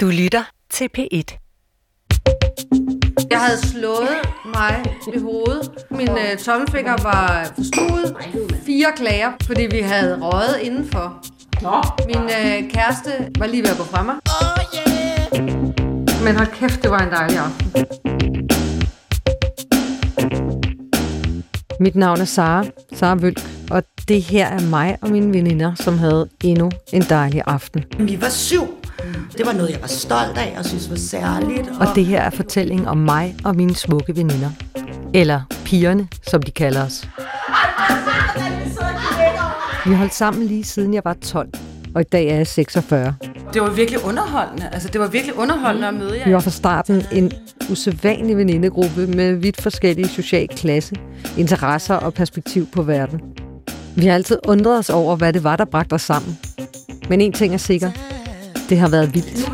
Du lytter til P1. Jeg havde slået mig i hovedet. Min øh, tommelfinger var forstuet. Fire klager, fordi vi havde røget indenfor. Min øh, kæreste var lige ved at gå fra mig. Men hold kæft, det var en dejlig aften. Mit navn er Sara, Sara Vølk, og det her er mig og mine veninder, som havde endnu en dejlig aften. Vi var syv. Det var noget, jeg var stolt af og synes var særligt. Og det her er fortællingen om mig og mine smukke veninder. Eller pigerne, som de kalder os. Vi har holdt sammen lige siden jeg var 12, og i dag er jeg 46. Det var virkelig underholdende. Altså, det var virkelig underholdende at møde jer. Vi var fra starten en usædvanlig venindegruppe med vidt forskellige social klasse, interesser og perspektiv på verden. Vi har altid undret os over, hvad det var, der bragte os sammen. Men en ting er sikker. Det har været vildt.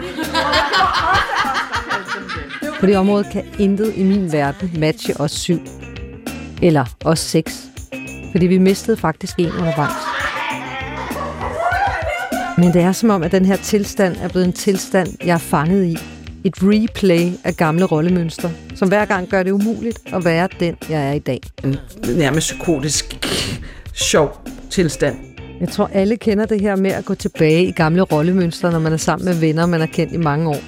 På det område kan intet i min verden matche os syv. Eller os seks. Fordi vi mistede faktisk en undervejs. Men det er som om, at den her tilstand er blevet en tilstand, jeg er fanget i. Et replay af gamle rollemønstre, som hver gang gør det umuligt at være den, jeg er i dag. En nærmest psykotisk sjov tilstand. Jeg tror, alle kender det her med at gå tilbage i gamle rollemønstre, når man er sammen med venner, man har kendt i mange år.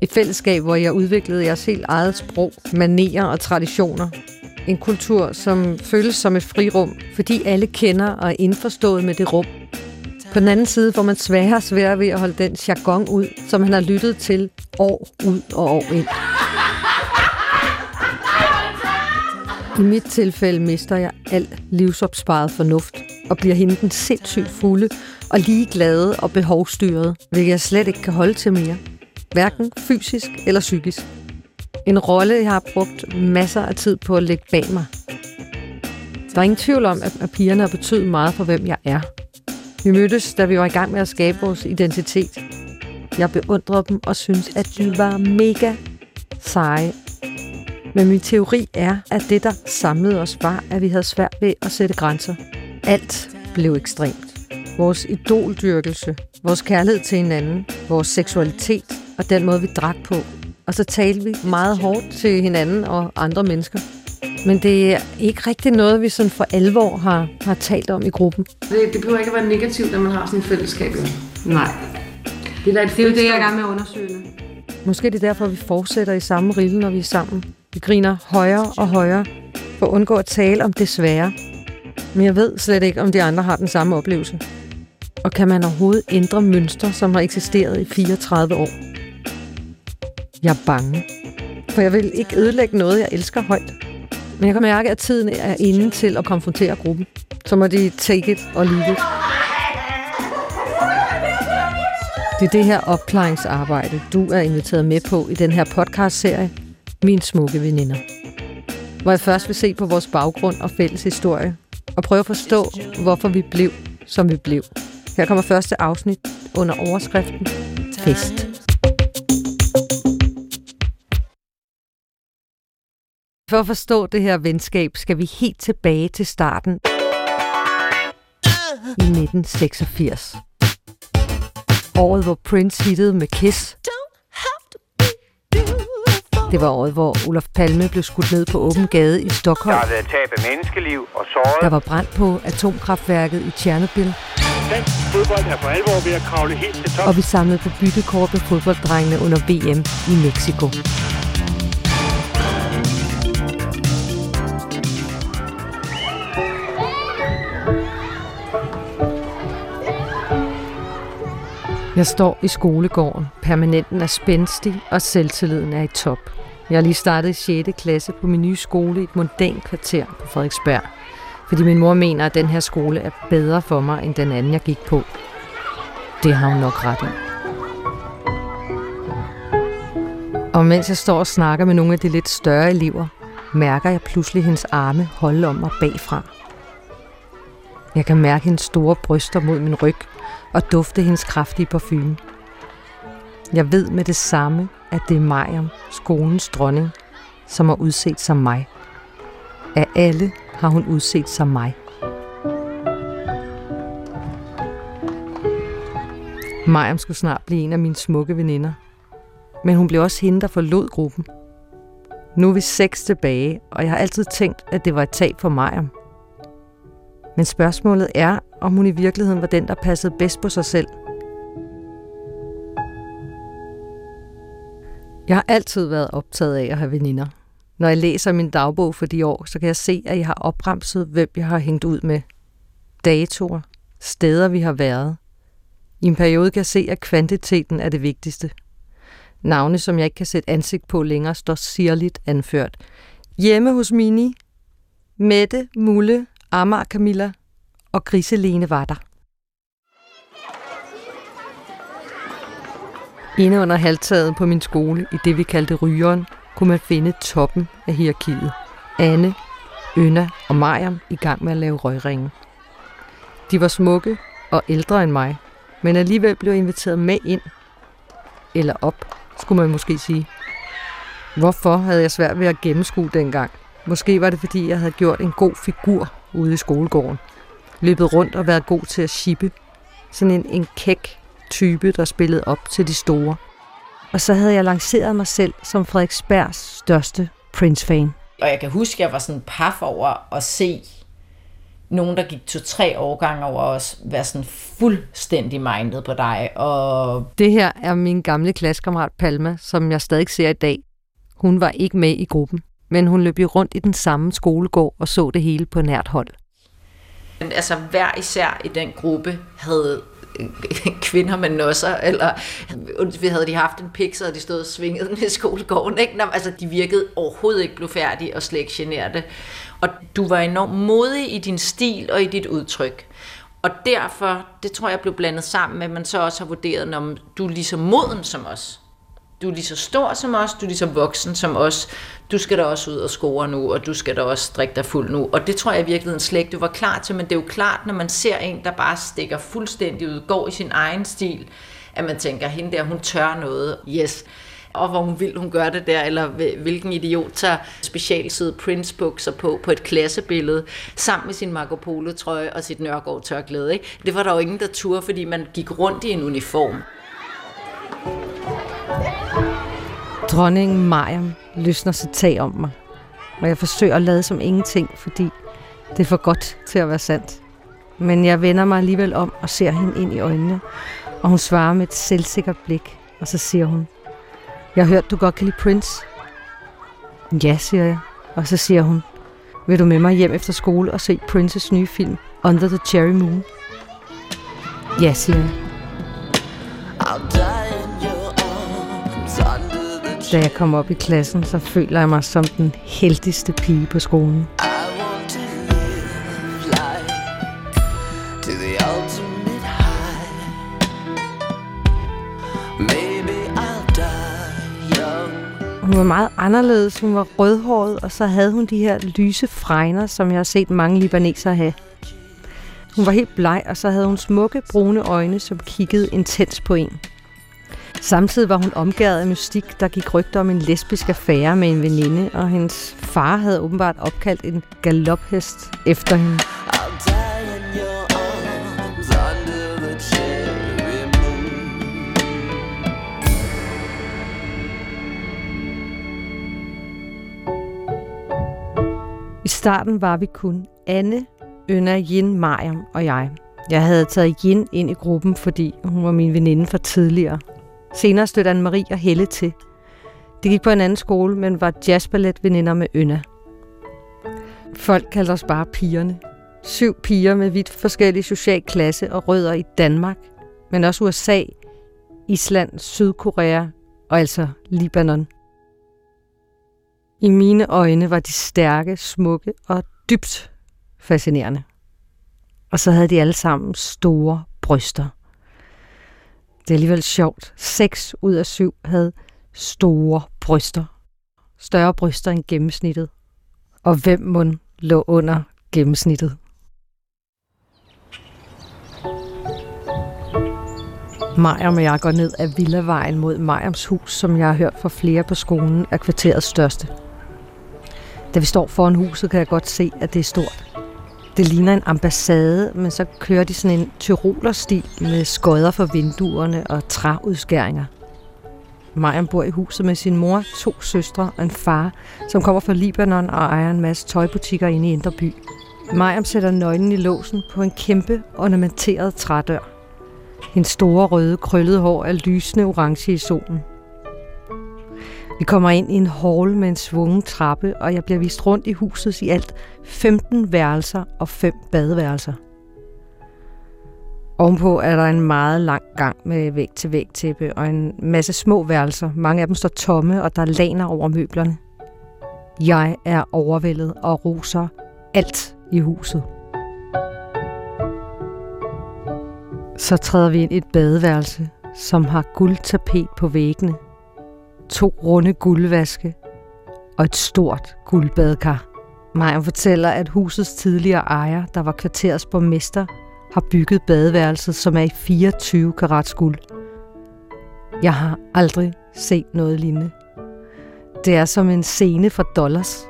Et fællesskab, hvor jeg udviklede jeres helt eget sprog, manerer og traditioner. En kultur, som føles som et frirum, fordi alle kender og er indforstået med det rum. På den anden side får man sværere og sværere ved at holde den jargon ud, som han har lyttet til år ud og år ind. I mit tilfælde mister jeg al livsopsparet fornuft og bliver hende den sindssygt fulde og ligeglade og behovsstyret, hvilket jeg slet ikke kan holde til mere. Hverken fysisk eller psykisk. En rolle, jeg har brugt masser af tid på at lægge bag mig. Der er ingen tvivl om, at pigerne har betydet meget for, hvem jeg er. Vi mødtes, da vi var i gang med at skabe vores identitet. Jeg beundrede dem og synes, at de var mega seje. Men min teori er, at det, der samlede os, var, at vi havde svært ved at sætte grænser. Alt blev ekstremt. Vores idoldyrkelse, vores kærlighed til hinanden, vores seksualitet og den måde, vi drak på. Og så talte vi meget hårdt til hinanden og andre mennesker. Men det er ikke rigtig noget, vi sådan for alvor har, har talt om i gruppen. Det, det behøver ikke at være negativt, når man har sådan et fællesskab. Nej. Det, er det er jo det, jeg er i gang med at undersøge. Måske er det derfor, vi fortsætter i samme rille, når vi er sammen. Vi griner højere og højere for at undgå at tale om det svære. Men jeg ved slet ikke, om de andre har den samme oplevelse. Og kan man overhovedet ændre mønstre, som har eksisteret i 34 år? Jeg er bange. For jeg vil ikke ødelægge noget, jeg elsker højt. Men jeg kan mærke, at tiden er inde til at konfrontere gruppen. Så må de take it og leave it. Det er det her opklaringsarbejde, du er inviteret med på i den her podcast-serie, Min smukke veninder. Hvor jeg først vil se på vores baggrund og fælles historie, og prøve at forstå, hvorfor vi blev, som vi blev. Her kommer første afsnit under overskriften Fest. For at forstå det her venskab, skal vi helt tilbage til starten i 1986. Året, hvor Prince hittede med Kiss. Det var året, hvor Olof Palme blev skudt ned på åben gade i Der Stockholm. har været tab af menneskeliv og såret. Der var brand på atomkraftværket i Tjernobyl, Dansk fodbold er for alvor ved at kravle helt til top. og vi samlede på byttekort med fodbolddrengene under VM i Mexico. Jeg står i skolegården. Permanenten er spændstig, og selvtilliden er i top. Jeg har lige startet i 6. klasse på min nye skole i et mondænt kvarter på Frederiksberg. Fordi min mor mener, at den her skole er bedre for mig, end den anden, jeg gik på. Det har hun nok ret i. Og mens jeg står og snakker med nogle af de lidt større elever, mærker jeg pludselig hendes arme holde om mig bagfra. Jeg kan mærke hendes store bryster mod min ryg og dufte hendes kraftige parfume. Jeg ved med det samme, at det er Mariam, skolens dronning, som har udset som mig. Af alle har hun udset som mig. Mariam skulle snart blive en af mine smukke veninder. Men hun blev også hende, der forlod gruppen. Nu er vi seks tilbage, og jeg har altid tænkt, at det var et tab for Mariam. Men spørgsmålet er, om hun i virkeligheden var den, der passede bedst på sig selv. Jeg har altid været optaget af at have veninder. Når jeg læser min dagbog for de år, så kan jeg se, at jeg har opremset, hvem jeg har hængt ud med. Datoer, steder vi har været. I en periode kan jeg se, at kvantiteten er det vigtigste. Navne, som jeg ikke kan sætte ansigt på længere, står sirligt anført. Hjemme hos Mini, Mette, Mulle, Amager Camilla og Griselene var der. Inde under halvtaget på min skole, i det vi kaldte rygeren, kunne man finde toppen af hierarkiet. Anne, Øna og Mariam i gang med at lave røgringe. De var smukke og ældre end mig, men alligevel blev inviteret med ind. Eller op, skulle man måske sige. Hvorfor havde jeg svært ved at gennemskue dengang? Måske var det, fordi jeg havde gjort en god figur ude i skolegården. Løbet rundt og været god til at shippe. Sådan en, en kæk type, der spillede op til de store. Og så havde jeg lanceret mig selv som Frederiksbergs største Prince-fan. Og jeg kan huske, at jeg var sådan paf over at se nogen, der gik to-tre årgange over os, være sådan fuldstændig mindet på dig. Og Det her er min gamle klassekammerat Palma, som jeg stadig ser i dag. Hun var ikke med i gruppen, men hun løb jo rundt i den samme skolegård og så det hele på nært hold. Men altså hver især i den gruppe havde kvinder med nosser, eller vi havde de haft en pik, så havde de stået og svinget den i skolegården. Ikke? Nå, altså, de virkede overhovedet ikke blufærdige og slet ikke generte. Og du var enormt modig i din stil og i dit udtryk. Og derfor, det tror jeg blev blandet sammen med, at man så også har vurderet, om du er lige så moden som os. Du er lige så stor som os, du er lige så voksen som os. Du skal da også ud og score nu, og du skal da også drikke dig fuld nu. Og det tror jeg i virkeligheden slet ikke, du var klar til, men det er jo klart, når man ser en, der bare stikker fuldstændig ud, går i sin egen stil, at man tænker, hende der, hun tør noget. Yes og hvor hun vil hun gør det der, eller hvilken idiot tager specialsyde Prince bukser på på et klassebillede, sammen med sin Marco Polo trøje og sit Nørgaard tørklæde. Ikke? Det var der jo ingen, der turde, fordi man gik rundt i en uniform. Dronningen Mariam løsner sit tag om mig, og jeg forsøger at lade som ingenting, fordi det er for godt til at være sandt. Men jeg vender mig alligevel om og ser hende ind i øjnene, og hun svarer med et selvsikkert blik, og så siger hun, jeg har hørt, du godt kan lide Prince. Ja, siger jeg, og så siger hun, vil du med mig hjem efter skole og se Princes nye film, Under the Cherry Moon? Ja, siger jeg. Da jeg kom op i klassen, så føler jeg mig som den heldigste pige på skolen. Hun var meget anderledes. Hun var rødhåret, og så havde hun de her lyse fregner, som jeg har set mange libanesere have. Hun var helt bleg, og så havde hun smukke, brune øjne, som kiggede intens på en. Samtidig var hun omgået af mystik, der gik rygter om en lesbisk affære med en veninde, og hendes far havde åbenbart opkaldt en galophest efter hende. I starten var vi kun Anne, Ønna, Jin, Mariam og jeg. Jeg havde taget Jin ind i gruppen, fordi hun var min veninde fra tidligere. Senere stødte Anne-Marie og Helle til. De gik på en anden skole, men var jazzballet-veninder med Øna. Folk kaldte os bare pigerne. Syv piger med vidt forskellige social klasse og rødder i Danmark, men også USA, Island, Sydkorea og altså Libanon. I mine øjne var de stærke, smukke og dybt fascinerende. Og så havde de alle sammen store bryster. Det er alligevel sjovt. 6 ud af 7 havde store bryster. Større bryster end gennemsnittet. Og hvem mund lå under gennemsnittet? Majam og jeg går ned ad Villavejen mod Majams hus, som jeg har hørt fra flere på skolen, er kvarterets største. Da vi står foran huset, kan jeg godt se, at det er stort. Det ligner en ambassade, men så kører de sådan en tyrolerstil med skodder for vinduerne og træudskæringer. Mariam bor i huset med sin mor, to søstre og en far, som kommer fra Libanon og ejer en masse tøjbutikker inde i Indre By. Mariam sætter nøglen i låsen på en kæmpe ornamenteret trædør. Hendes store røde, krøllede hår er lysende orange i solen. Vi kommer ind i en hall med en svungen trappe, og jeg bliver vist rundt i husets i alt 15 værelser og 5 badeværelser. Ovenpå er der en meget lang gang med væg-til-væg tæppe og en masse små værelser. Mange af dem står tomme, og der er laner over møblerne. Jeg er overvældet og roser alt i huset. Så træder vi ind i et badeværelse, som har guldtapet på væggene, to runde guldvaske og et stort guldbadekar. Maja fortæller, at husets tidligere ejer, der var kvarterets borgmester, har bygget badeværelset, som er i 24 karats guld. Jeg har aldrig set noget lignende. Det er som en scene fra dollars.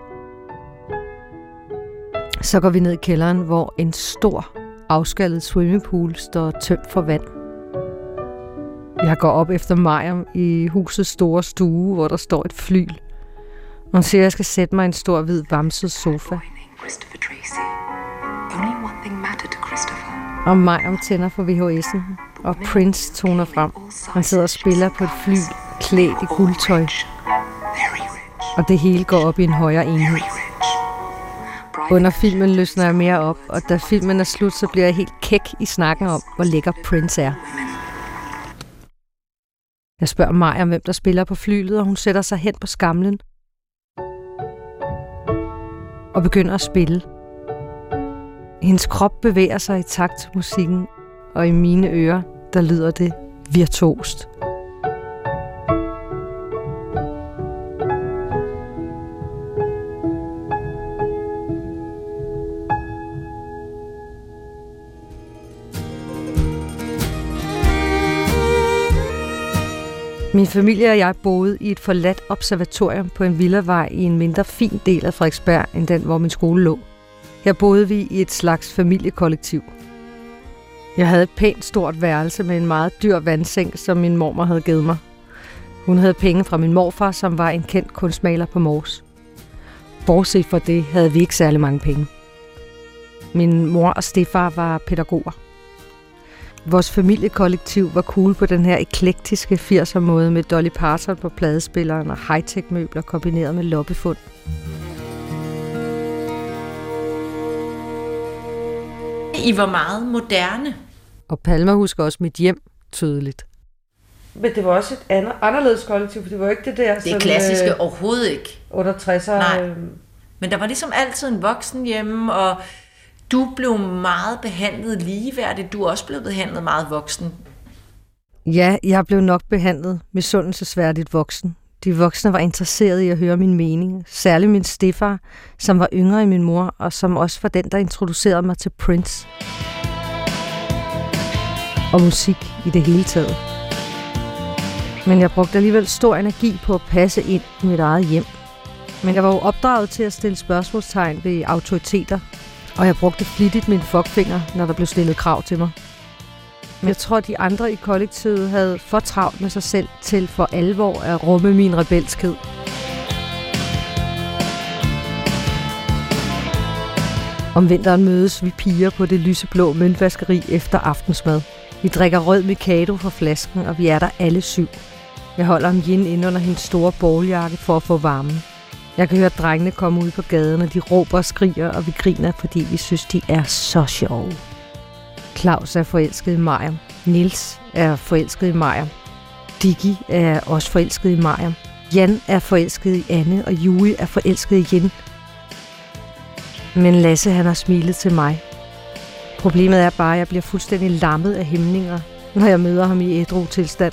Så går vi ned i kælderen, hvor en stor, afskallet swimmingpool står tømt for vand. Jeg går op efter Maja i husets store stue, hvor der står et flyl. Hun siger, at jeg skal sætte mig i en stor hvid vamset sofa. Only one thing mattered to Christopher. Og Maja tænder for VHS'en, og Prince toner frem. Han sidder og spiller på et fly, klædt i guldtøj, og det hele går op i en højere enhed. Under filmen løsner jeg mere op, og da filmen er slut, så bliver jeg helt kæk i snakken om, hvor lækker Prince er. Jeg spørger Maja, hvem der spiller på flylet, og hun sætter sig hen på skamlen og begynder at spille. Hendes krop bevæger sig i takt til musikken, og i mine ører, der lyder det virtuost. Min familie og jeg boede i et forladt observatorium på en villavej i en mindre fin del af Frederiksberg, end den, hvor min skole lå. Her boede vi i et slags familiekollektiv. Jeg havde et pænt stort værelse med en meget dyr vandseng, som min mormor havde givet mig. Hun havde penge fra min morfar, som var en kendt kunstmaler på Mors. Bortset fra det havde vi ikke særlig mange penge. Min mor og stefar var pædagoger. Vores familiekollektiv var cool på den her eklektiske 80'er måde med Dolly Parton på pladespilleren og high-tech møbler kombineret med loppefund. I var meget moderne. Og Palma husker også mit hjem tydeligt. Men det var også et andet, anderledes kollektiv, for det var ikke det der Det er klassiske øh, overhovedet ikke. under 60'er. Nej. Øh, Men der var ligesom altid en voksen hjemme, og du blev meget behandlet ligeværdigt. Du er også blevet behandlet meget voksen. Ja, jeg blev nok behandlet misundelsesværdigt voksen. De voksne var interesserede i at høre min mening. Særligt min stefar, som var yngre end min mor, og som også var den, der introducerede mig til Prince. Og musik i det hele taget. Men jeg brugte alligevel stor energi på at passe ind i mit eget hjem. Men jeg var jo opdraget til at stille spørgsmålstegn ved autoriteter, og jeg brugte flittigt min fuckfinger, når der blev stillet krav til mig. Men jeg tror, de andre i kollektivet havde for travlt med sig selv til for alvor at rumme min rebelskhed. Om vinteren mødes vi piger på det lyseblå møntvaskeri efter aftensmad. Vi drikker rød Mikado fra flasken, og vi er der alle syv. Jeg holder om Yin ind under hendes store bowljakke for at få varmen. Jeg kan høre drengene komme ud på gaden, og de råber og skriger, og vi griner, fordi vi synes, de er så sjove. Claus er forelsket i Maja. Nils er forelsket i Maja. Diggi er også forelsket i Maja. Jan er forelsket i Anne, og Julie er forelsket i Jen. Men Lasse han har smilet til mig. Problemet er bare, at jeg bliver fuldstændig lammet af hæmninger, når jeg møder ham i ædru tilstand.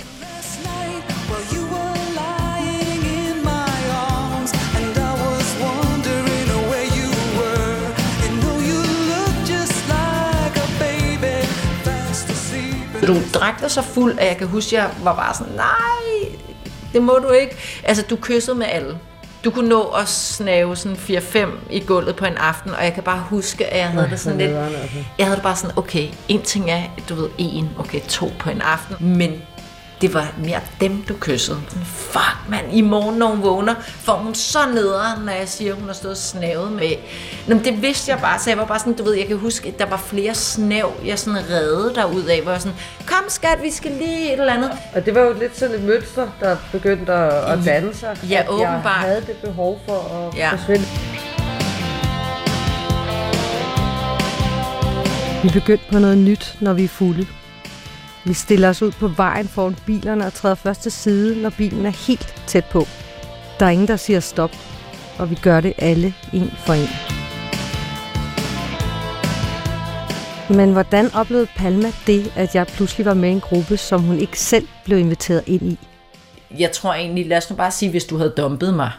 Du drak dig så fuld, at jeg kan huske, at jeg var bare sådan, nej, det må du ikke. Altså, du kyssede med alle. Du kunne nå at snave sådan 4-5 i gulvet på en aften, og jeg kan bare huske, at jeg havde det sådan lidt... Jeg havde det bare sådan, okay, en ting er, du ved, en, okay, to på en aften, men det var mere dem, du kyssede. Fuck, mand, i morgen, når hun vågner, får hun så nederen, når jeg siger, at hun har stået og snavet med. Nå, men det vidste jeg bare, så jeg var bare sådan, du ved, jeg kan huske, at der var flere snæv, jeg sådan redde derud af, hvor jeg sådan, kom skat, vi skal lige et eller andet. Og det var jo lidt sådan et mønster, der begyndte at, at danne sig. Ja, åbenbart. Jeg havde det behov for at Ja. forsvinde. Vi er begyndt på noget nyt, når vi er fulde. Vi stiller os ud på vejen foran bilerne og træder først til side, når bilen er helt tæt på. Der er ingen, der siger stop, og vi gør det alle en for en. Men hvordan oplevede Palma det, at jeg pludselig var med i en gruppe, som hun ikke selv blev inviteret ind i? jeg tror egentlig, lad os nu bare sige, hvis du havde dumpet mig.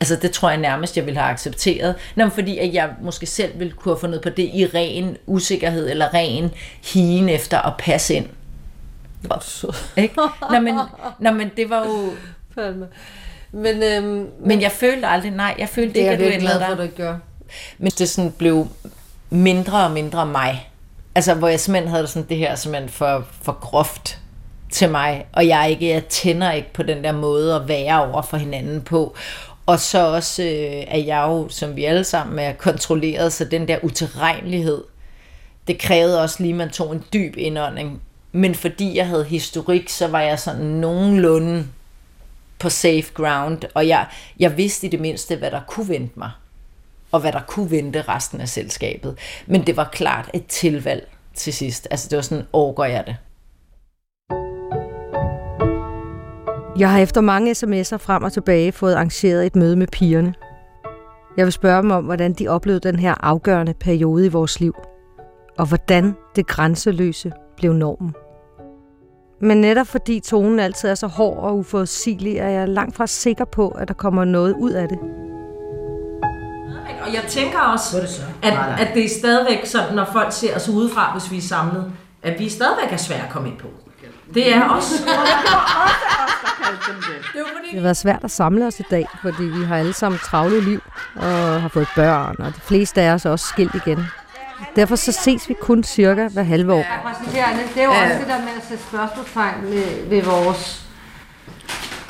Altså det tror jeg nærmest, jeg ville have accepteret. Nå, fordi at jeg måske selv ville kunne have fundet på det i ren usikkerhed, eller ren higen efter at passe ind. Ikke? Nå, men, nå, men det var jo... Palme. Men, øhm, Men jeg følte aldrig, nej, jeg følte det er ikke, jeg at du virkelig glad ændrede for, at du dig. gør. Men det sådan blev mindre og mindre mig. Altså, hvor jeg simpelthen havde det sådan, det her er simpelthen for, for groft til mig, og jeg er ikke, jeg tænder ikke på den der måde at være over for hinanden på. Og så også øh, er jeg jo, som vi alle sammen er kontrolleret, så den der utilregnelighed, det krævede også lige, at man tog en dyb indånding. Men fordi jeg havde historik, så var jeg sådan nogenlunde på safe ground, og jeg, jeg vidste i det mindste, hvad der kunne vente mig og hvad der kunne vente resten af selskabet. Men det var klart et tilvalg til sidst. Altså det var sådan, overgår jeg det. Jeg har efter mange sms'er frem og tilbage fået arrangeret et møde med pigerne. Jeg vil spørge dem om, hvordan de oplevede den her afgørende periode i vores liv, og hvordan det grænseløse blev normen. Men netop fordi tonen altid er så hård og uforudsigelig, er jeg langt fra sikker på, at der kommer noget ud af det. Og jeg tænker også, at, at det er stadigvæk sådan, når folk ser os udefra, hvis vi er samlet, at vi stadigvæk er svære at komme ind på. Det er også. Det har været svært at samle os i dag, fordi vi har alle sammen travle liv og har fået børn, og de fleste af os er også skilt igen. Derfor så ses vi kun cirka hver halve år. Præsenterende. Det er jo også det der med at sætte spørgsmålstegn ved, ved vores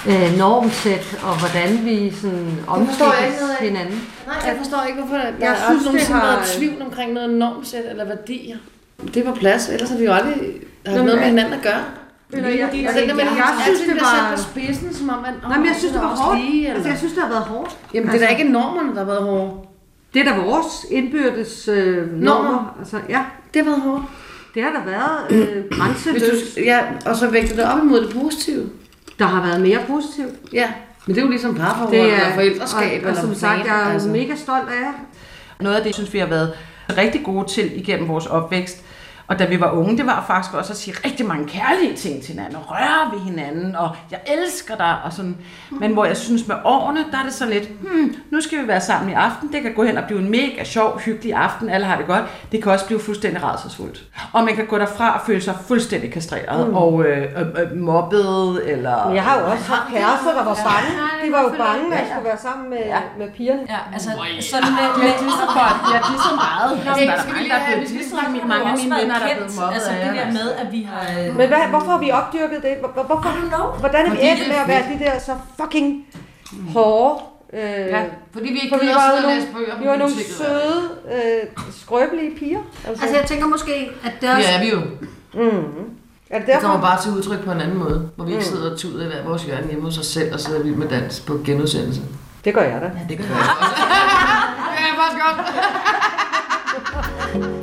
øh, normsæt, og hvordan vi sådan jeg af. hinanden. Nej, jeg forstår ikke, hvorfor der, der Jeg er synes, aldrig det har- været tvivl omkring noget normsæt eller værdier. Det er på plads, ellers har vi jo aldrig haft Nå, noget med hinanden at gøre. Eller jeg- jeg- altså, det, man, jeg jeg, synes, synes, det var- var... på spidsen, som om man... Nej, men jeg synes, det var hårdt. Altså, jeg synes, det har været hårdt. Jamen, det er da ikke normerne, der har været hårde. Det er da vores indbyrdes øh, normer. Altså, ja. Det har været hårdt. Det har der været øh, grænseløst. ja, og så vægter det op imod det positive. Der har været mere positivt. Ja, men det er jo ligesom parforhold Det eller er, forældreskab. og, og eller som hvad sagt, jeg er altså. mega stolt af jer. Noget af det, synes vi har været rigtig gode til igennem vores opvækst. Og da vi var unge, det var faktisk også at sige rigtig mange kærlige ting til hinanden, og røre ved hinanden, og jeg elsker dig, og sådan. Men hvor jeg synes med årene, der er det sådan lidt, hmm, nu skal vi være sammen i aften, det kan gå hen og blive en mega sjov, hyggelig aften, alle har det godt. Det kan også blive fuldstændig rædselsfuldt. Og man kan gå derfra og føle sig fuldstændig kastreret, Mm. og øh, øh, øh, mobbet, eller... Men jeg har jo også haft kærester, der var bange. Ja. De var jo bange, at jeg skulle være sammen med, Ja. med pigerne. Ja, altså sådan med... med de er så godt, de er så meget. Nå, Altså, men der er skal vi mange, lige der er have- blevet vi skal disset. snakke Mange med af også mine venner, der er blevet mobbet Altså af det der med, at vi har... øh, Men hvad, hvorfor har vi opdyrket det? Hvor- hvor- Hvorfor, hvordan er vi endt det- med at være de der så fucking hårde? Øh, Ja, fordi vi ikke gider var sidde og læse bøger på Vi var nogle søde, øh, skrøbelige piger. Altså, jeg tænker måske, at det Det også... er vi jo. Mm. Er det Det derfor? kommer bare til udtryk på en anden måde, hvor vi ikke Mm. sidder og tuder i hver vores hjørne hjemme hos os selv og sidder vild med dans på genudsendelse. Det gør jeg da. Ja, det gør jeg også. Ja, faktisk godt.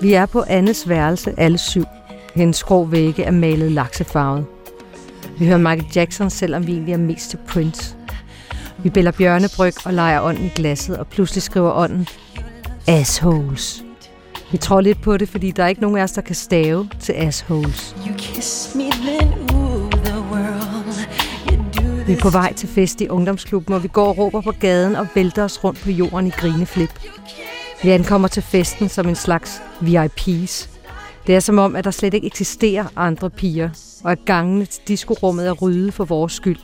Vi er på Annes værelse, alle syv. Hendes grå vægge er malet laksefarvet. Vi hører Michael Jackson, selvom vi egentlig er mest til Prince. Vi bæller bjørnebryg og leger ånden i glasset, og pludselig skriver ånden Assholes. Vi tror lidt på det, fordi der er ikke nogen af os, der kan stave til assholes. You kiss me, then ooh, the world. You Vi er på vej til fest i ungdomsklubben, og vi går og råber på gaden og vælter os rundt på jorden i grineflip. Vi ankommer til festen som en slags VIP's. Det er som om, at der slet ikke eksisterer andre piger, og at gangene til diskorummet er ryddet for vores skyld.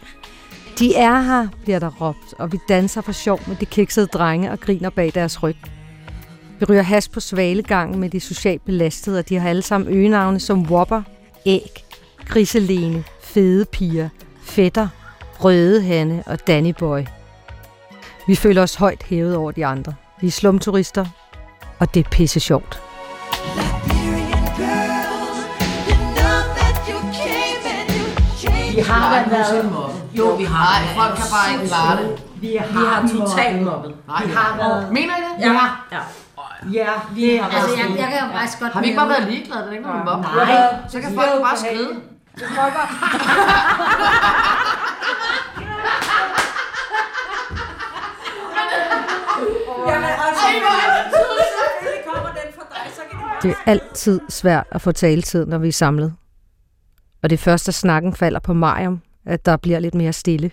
De er her, bliver der råbt, og vi danser for sjov med de kiksede drenge og griner bag deres ryg. Vi ryger has på svalegangen med de socialt belastede, og de har alle sammen øgenavne som Whopper, Æg, Griselene, Fede Piger, Fætter, Røde Hanne og Danny Boy. Vi føler os højt hævet over de andre. Vi er slumturister, og det er pisse sjovt. Vi har da været... Jo, vi har. Nej, folk kan bare ikke klare det. Vi har, vi har totalt mobbet. Nej, vi har været... Mener I det? Ja. ja. Ja, vi har Altså, været jeg, jeg kan faktisk godt Har vi ikke bare været ligeglade? Det er ikke noget med mobbe. Nej. Så kan folk bare skride. Det er altid svært at få taletid, når vi er samlet. Og det er først, da snakken falder på Mariam, at der bliver lidt mere stille.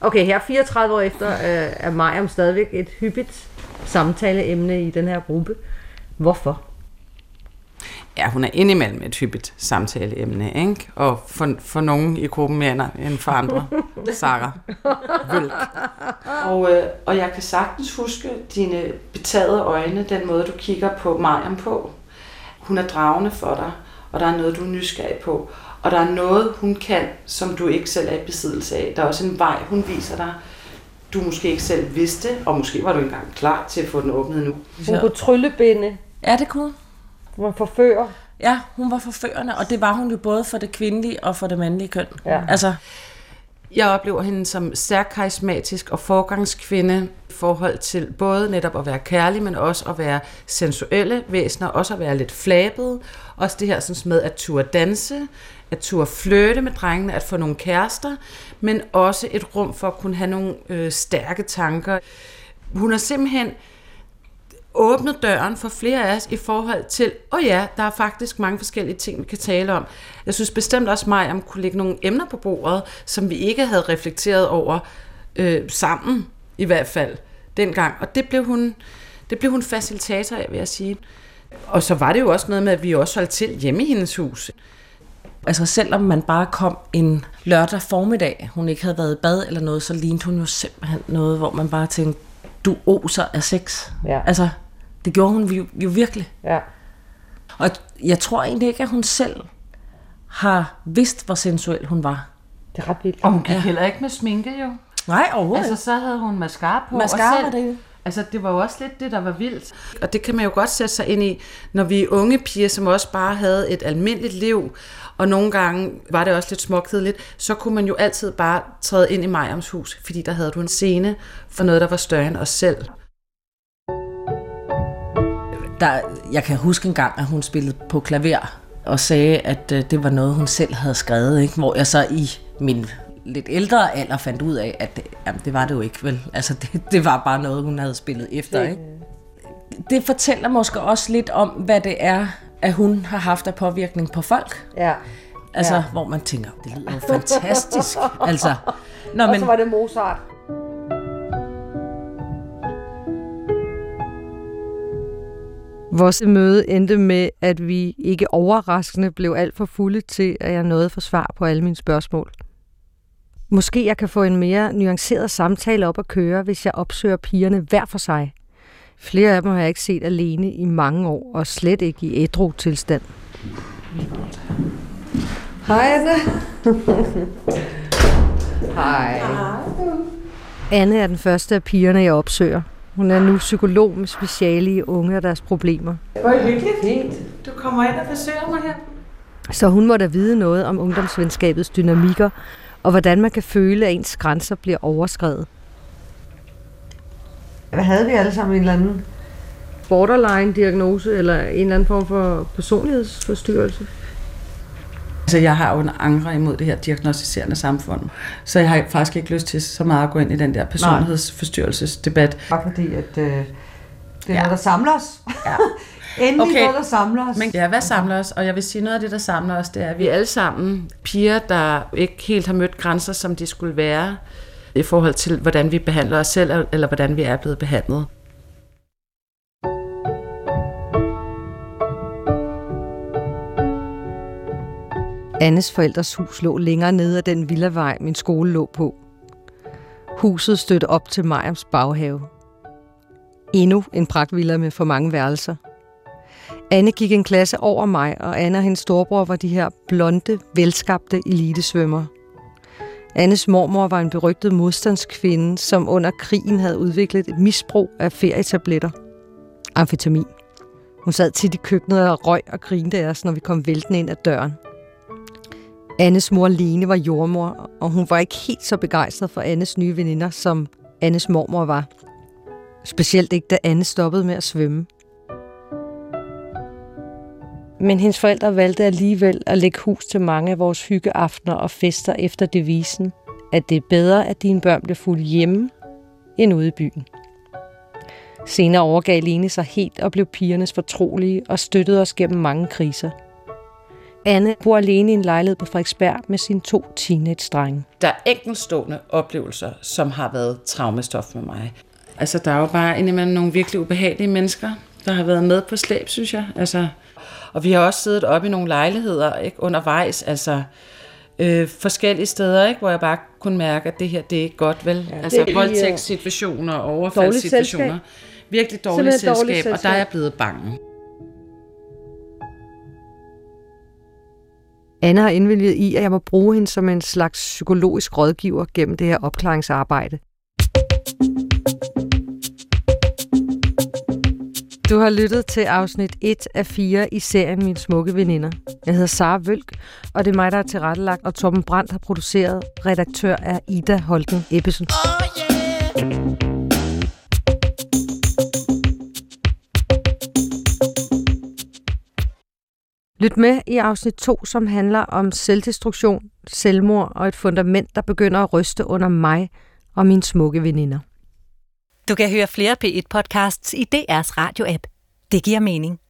Okay, her 34 år efter øh, er Mariam stadigvæk et hyppigt samtaleemne i den her gruppe. Hvorfor? Ja, hun er indimellem et hyppigt samtaleemne, ikke? Og for, for nogen i gruppen mere end for andre. Sarah. Vølk. Og, øh, og jeg kan sagtens huske dine betagede øjne, den måde du kigger på Mariam på. Hun er dragende for dig, og der er noget, du er nysgerrig på. Og der er noget, hun kan, som du ikke selv er i besiddelse af. Der er også en vej, hun viser dig, du måske ikke selv vidste, og måske var du ikke engang klar til at få den åbnet nu. Hun kunne tryllebinde. Ja, det kunne hun. Hun var forfører. Ja, hun var forførende, og det var hun jo både for det kvindelige og for det mandlige køn. Ja. Altså, jeg oplever hende som stærk karismatisk og forgangskvinde i forhold til både netop at være kærlig, men også at være sensuelle væsener, også at være lidt flabet. Også det her sådan med at turde danse, at turde flirte med drengene, at få nogle kærester, men også et rum for at kunne have nogle øh, stærke tanker. Hun er simpelthen åbnet døren for flere af os i forhold til, åh oh ja, der er faktisk mange forskellige ting, vi kan tale om. Jeg synes bestemt også mig, om kunne lægge nogle emner på bordet, som vi ikke havde reflekteret over øh, sammen, i hvert fald dengang. Og det blev hun, det blev hun facilitator af, vil jeg sige. Og så var det jo også noget med, at vi også holdt til hjemme i hendes hus. altså selvom man bare kom en lørdag formiddag, hun ikke havde været i bad eller noget, så lignede hun jo simpelthen noget, hvor man bare tænkte, du oser af sex. Ja. Altså, det gjorde hun jo, jo virkelig. Ja. Og jeg tror egentlig ikke, at hun selv har vidst, hvor sensuel hun var. Det er ret vildt. Og hun gik ja. heller ikke med sminke, jo. Nej, overhovedet Altså, så havde hun mascara på. Mascara og var det. Altså, det var jo også lidt det, der var vildt. Og det kan man jo godt sætte sig ind i, når vi er unge piger, som også bare havde et almindeligt liv, og nogle gange var det også lidt småkedeligt, så kunne man jo altid bare træde ind i Majams hus, fordi der havde du en scene for noget, der var større end os selv. Der, jeg kan huske en gang, at hun spillede på klaver og sagde, at øh, det var noget, hun selv havde skrevet, ikke? hvor jeg så i min lidt ældre alder fandt ud af, at det, jamen, det var det jo ikke, vel? Altså, det, det var bare noget, hun havde spillet efter, ikke? Det fortæller måske også lidt om, hvad det er, at hun har haft af påvirkning på folk. Ja. Altså, Ja. hvor man tænker, det lyder jo fantastisk. altså, Nå, Og men, så var det Mozart. Vores møde endte med, at vi ikke overraskende blev alt for fulde til, at jeg nåede få svar på alle mine spørgsmål. Måske jeg kan få en mere nuanceret samtale op at køre, hvis jeg opsøger pigerne hver for sig. Flere af dem har jeg ikke set alene i mange år, og slet ikke i ædru tilstand. Hej, Anne. Hej. Anne er den første af pigerne, jeg opsøger. Hun er nu psykolog med speciale i unge og deres problemer. Hvor hyggeligt. Fint. Du kommer ind og besøger mig her. Så hun må da vide noget om ungdomsvenskabets dynamikker, og hvordan man kan føle, at ens grænser bliver overskrevet. Hvad havde vi alle sammen en eller anden borderline-diagnose, eller en eller anden form for personlighedsforstyrrelse? Altså, jeg har jo en angre imod det her diagnostiserende samfund. Så jeg har faktisk ikke lyst til så meget at gå ind i den der personlighedsforstyrrelsesdebat. Bare fordi, at øh, det er Ja. noget, der samler os. Ja. Endelig okay. noget, der samler os. Men ja, hvad samler os? Og jeg vil sige, noget af det, der samler os, det er, at vi alle sammen piger, der ikke helt har mødt grænser, som de skulle være, i forhold til, hvordan vi behandler os selv, eller hvordan vi er blevet behandlet. Annes forældres hus lå længere nede af den villavej, min skole lå på. Huset stødte op til Majams baghave. Endnu en pragtvilla med for mange værelser. Anne gik en klasse over mig, og Anne og hendes storebror var de her blonde, velskabte elitesvømmer. Annes mormor var en berygtet modstandskvinde, som under krigen havde udviklet et misbrug af ferietabletter. Amfetamin. Hun sad tit i køkkenet og røg og grinte af os, når vi kom væltende ind ad døren. Annes mor Lene var jordmor, og hun var ikke helt så begejstret for Annes nye veninder, som Annes mormor var. Specielt ikke, da Anne stoppede med at svømme. Men hendes forældre valgte alligevel at lægge hus til mange af vores hyggeaftener og fester efter devisen, at det er bedre, at dine børn bliver fuldt hjemme, end ude i byen. Senere overgav Lene sig helt og blev pigernes fortrolige og støttede os gennem mange kriser. Anne bor alene i en lejlighed på Frederiksberg med sine to teenage-drenge. Der er enkeltstående oplevelser, som har været traumestof med mig. Altså, der er jo bare indimellem nogle virkelig ubehagelige mennesker, der har været med på slæb, synes jeg. Altså, og vi har også siddet oppe i nogle lejligheder ikke, undervejs, altså øh, forskellige steder, ikke, hvor jeg bare kunne mærke, at det her, det er ikke godt, vel? Ja, altså er- voldtægtssituationer, overfaldssituationer. selskab. Virkelig dårligt selskab, dårligt og der er jeg selskab. blevet bange. Anna har indvilget i, at jeg må bruge hende som en slags psykologisk rådgiver gennem det her opklaringsarbejde. Du har lyttet til afsnit 1 af 4 i serien Mine Smukke Veninder. Jeg hedder Sara Vølk, og det er mig, der har tilrettelagt, og Torben Brandt har produceret. Redaktør er Ida Holten Ebbesen. Oh, Lyt med i afsnit 2, som handler om selvdestruktion, selvmord og et fundament, der begynder at ryste under mig og mine smukke veninder. Du kan høre flere P1-podcasts i DR's radio-app. Det giver mening.